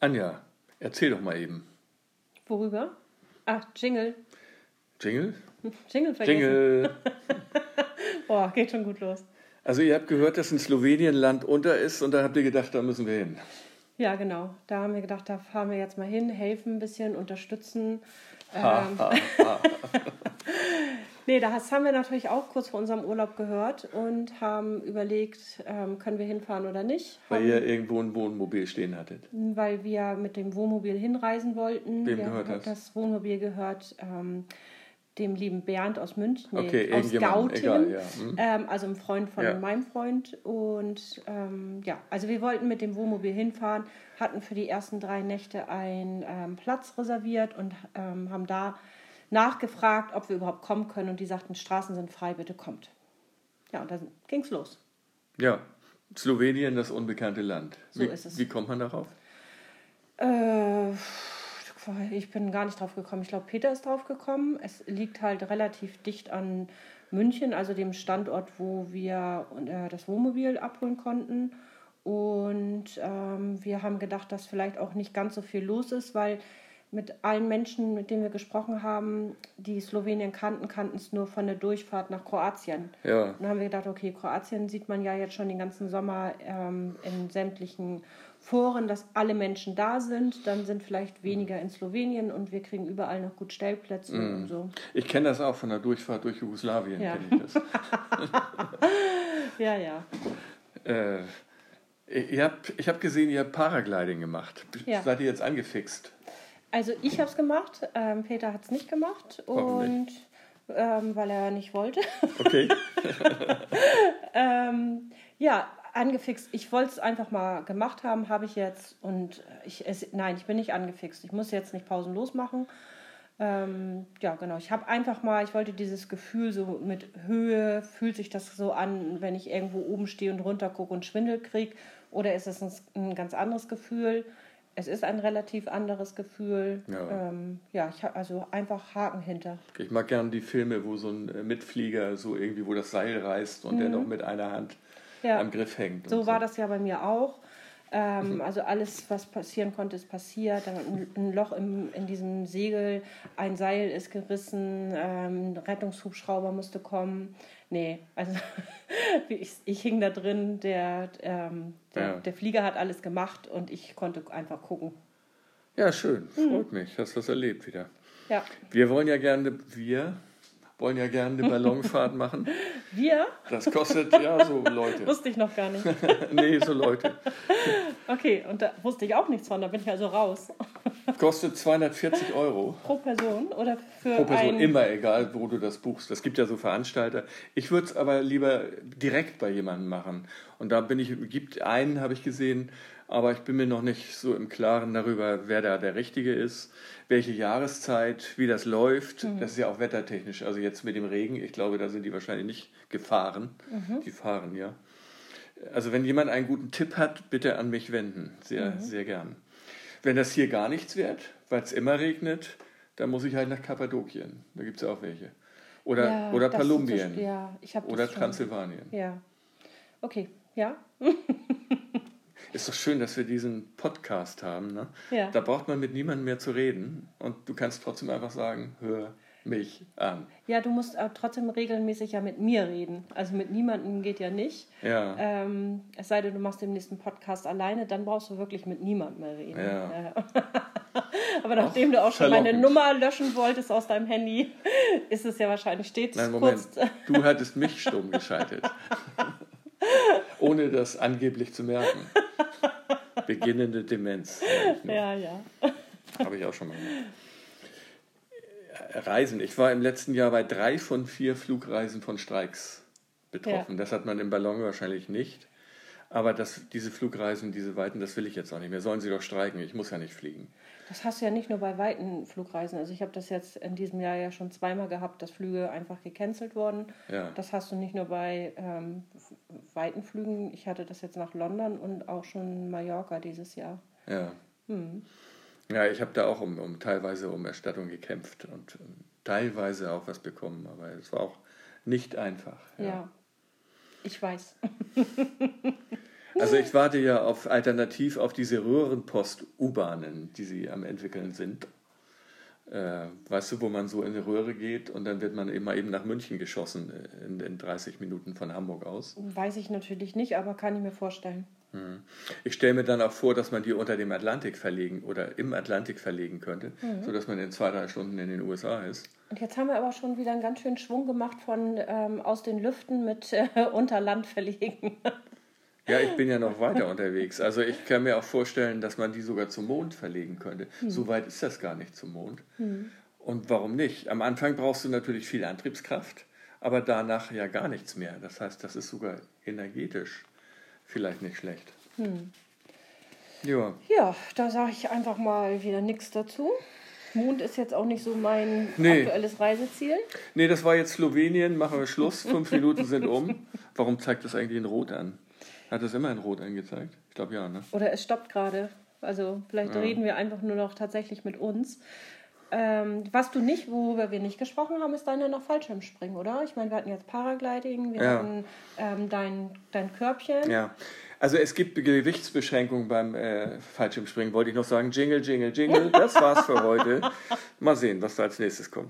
Anja, erzähl doch mal eben. Worüber? Ach, Jingle. Jingle? Jingle vergessen. Jingle. Boah, geht schon gut los. Also ihr habt gehört, dass in Slowenien Land unter ist und da habt ihr gedacht, da müssen wir hin. Ja, genau. Da haben wir gedacht, da fahren wir jetzt mal hin, helfen ein bisschen, unterstützen. Ähm, nee, das haben wir natürlich auch kurz vor unserem Urlaub gehört und haben überlegt, ähm, können wir hinfahren oder nicht. Weil ihr irgendwo ein Wohnmobil stehen hattet. Weil wir mit dem Wohnmobil hinreisen wollten. Wem gehört das? Das Wohnmobil gehört ähm, dem lieben Bernd aus München, nee, okay, aus Gautingen, ja. hm. ähm, also ein Freund von ja. meinem Freund. Und ähm, ja, also wir wollten mit dem Wohnmobil hinfahren, hatten für die ersten drei Nächte einen ähm, Platz reserviert und ähm, haben da nachgefragt, ob wir überhaupt kommen können. Und die sagten, Straßen sind frei, bitte kommt. Ja, und dann ging es los. Ja, Slowenien, das unbekannte Land. So wie, ist es. Wie kommt man darauf? Äh, ich bin gar nicht drauf gekommen. Ich glaube, Peter ist drauf gekommen. Es liegt halt relativ dicht an München, also dem Standort, wo wir äh, das Wohnmobil abholen konnten. Und ähm, wir haben gedacht, dass vielleicht auch nicht ganz so viel los ist, weil mit allen Menschen, mit denen wir gesprochen haben, die Slowenien kannten, kannten es nur von der Durchfahrt nach Kroatien. Ja. Und dann haben wir gedacht, okay, Kroatien sieht man ja jetzt schon den ganzen Sommer ähm, in sämtlichen Foren, dass alle Menschen da sind. Dann sind vielleicht weniger in Slowenien und wir kriegen überall noch gut Stellplätze mm. und so. Ich kenne das auch von der Durchfahrt durch Jugoslawien. Ja, ja. ja. Äh, ihr habt, ich habe gesehen, ihr habt Paragliding gemacht. Ja. Seid ihr jetzt angefixt? Also ich habe es gemacht, ähm, Peter hat es nicht gemacht und ähm, weil er nicht wollte. Okay. ähm, ja, angefixt. Ich wollte es einfach mal gemacht haben, habe ich jetzt und ich es, nein, ich bin nicht angefixt. Ich muss jetzt nicht pausenlos machen. Ähm, ja, genau. Ich habe einfach mal, ich wollte dieses Gefühl so mit Höhe, fühlt sich das so an, wenn ich irgendwo oben stehe und runter gucke und Schwindel kriege, oder ist es ein, ein ganz anderes Gefühl? Es ist ein relativ anderes Gefühl. Ja, ähm, ja ich habe also einfach Haken hinter. Ich mag gerne die Filme, wo so ein äh, Mitflieger so irgendwie, wo das Seil reißt und mhm. der noch mit einer Hand ja. am Griff hängt. So, so war das ja bei mir auch. Ähm, mhm. Also alles, was passieren konnte, ist passiert. Dann ein, Loch im, in diesem Segel, ein Seil ist gerissen, ähm, ein Rettungshubschrauber musste kommen. Nee, also ich, ich hing da drin, der, ähm, der, ja. der, Flieger hat alles gemacht und ich konnte einfach gucken. Ja, schön, mhm. freut mhm. mich, hast du das erlebt wieder. Ja. Wir wollen ja gerne, wir wollen ja gerne eine Ballonfahrt machen. Wir? Das kostet, ja, so Leute. Wusste ich noch gar nicht. nee, so Leute. Okay, und da wusste ich auch nichts von, da bin ich also raus. Kostet 240 Euro. Pro Person oder für Pro Person, immer egal, wo du das buchst. Es gibt ja so Veranstalter. Ich würde es aber lieber direkt bei jemandem machen. Und da bin ich, gibt einen, habe ich gesehen, aber ich bin mir noch nicht so im Klaren darüber, wer da der Richtige ist, welche Jahreszeit, wie das läuft. Mhm. Das ist ja auch wettertechnisch. Also jetzt mit dem Regen, ich glaube, da sind die wahrscheinlich nicht gefahren. Mhm. Die fahren ja. Also wenn jemand einen guten Tipp hat, bitte an mich wenden. Sehr, mhm. sehr gern. Wenn das hier gar nichts wird, weil es immer regnet, dann muss ich halt nach Kappadokien. Da gibt es ja auch welche. Oder, ja, oder Palumbien. So, ja, oder Transsilvanien. Ja. Okay, ja. Ist doch schön, dass wir diesen Podcast haben. Ne? Ja. Da braucht man mit niemandem mehr zu reden und du kannst trotzdem einfach sagen, hör mich an. Ja, du musst auch trotzdem regelmäßig ja mit mir reden. Also mit niemandem geht ja nicht. Ja. Ähm, es sei denn, du machst den nächsten Podcast alleine, dann brauchst du wirklich mit niemandem mehr reden. Ja. Aber nachdem Ach, du auch schon meine Nummer löschen wolltest aus deinem Handy, ist es ja wahrscheinlich stets Nein, Moment. Kurz. Du hattest mich stumm geschaltet. Ohne das angeblich zu merken. Beginnende Demenz. Ja, ja. Habe ich auch schon mal gemacht. Reisen. Ich war im letzten Jahr bei drei von vier Flugreisen von Streiks betroffen. Ja. Das hat man im Ballon wahrscheinlich nicht. Aber das, diese Flugreisen, diese Weiten, das will ich jetzt auch nicht mehr. Sollen sie doch streiken, ich muss ja nicht fliegen. Das hast du ja nicht nur bei weiten Flugreisen. Also ich habe das jetzt in diesem Jahr ja schon zweimal gehabt, dass Flüge einfach gecancelt wurden. Ja. Das hast du nicht nur bei ähm, weiten Flügen. Ich hatte das jetzt nach London und auch schon Mallorca dieses Jahr. Ja. Hm. Ja, ich habe da auch um, um, teilweise um Erstattung gekämpft und um, teilweise auch was bekommen, aber es war auch nicht einfach. Ja, ja ich weiß. Also ich warte ja auf alternativ auf diese Röhrenpost-U-Bahnen, die sie am entwickeln sind. Äh, weißt du, wo man so in die Röhre geht und dann wird man immer eben nach München geschossen äh, in, in 30 Minuten von Hamburg aus. Weiß ich natürlich nicht, aber kann ich mir vorstellen. Hm. Ich stelle mir dann auch vor, dass man die unter dem Atlantik verlegen oder im Atlantik verlegen könnte, mhm. sodass man in zwei, drei Stunden in den USA ist. Und jetzt haben wir aber schon wieder einen ganz schönen Schwung gemacht von ähm, aus den Lüften mit äh, unter Land verlegen. Ja, ich bin ja noch weiter unterwegs. Also ich kann mir auch vorstellen, dass man die sogar zum Mond verlegen könnte. Hm. So weit ist das gar nicht zum Mond. Hm. Und warum nicht? Am Anfang brauchst du natürlich viel Antriebskraft, aber danach ja gar nichts mehr. Das heißt, das ist sogar energetisch vielleicht nicht schlecht. Hm. Ja. Ja, da sage ich einfach mal wieder nichts dazu. Mond ist jetzt auch nicht so mein nee. aktuelles Reiseziel. Nee, das war jetzt Slowenien. Machen wir Schluss. Fünf Minuten sind um. Warum zeigt das eigentlich in Rot an? Hat das immer in Rot angezeigt? Ich glaube ja, ne? Oder es stoppt gerade. Also vielleicht ja. reden wir einfach nur noch tatsächlich mit uns. Ähm, was du nicht, worüber wir nicht gesprochen haben, ist deine noch Fallschirmspringen, oder? Ich meine, wir hatten jetzt Paragliding, wir ja. hatten ähm, dein, dein Körbchen. Ja. Also es gibt Gewichtsbeschränkungen beim äh, Fallschirmspringen, wollte ich noch sagen. Jingle, jingle, jingle. Das war's für heute. Mal sehen, was da als nächstes kommt.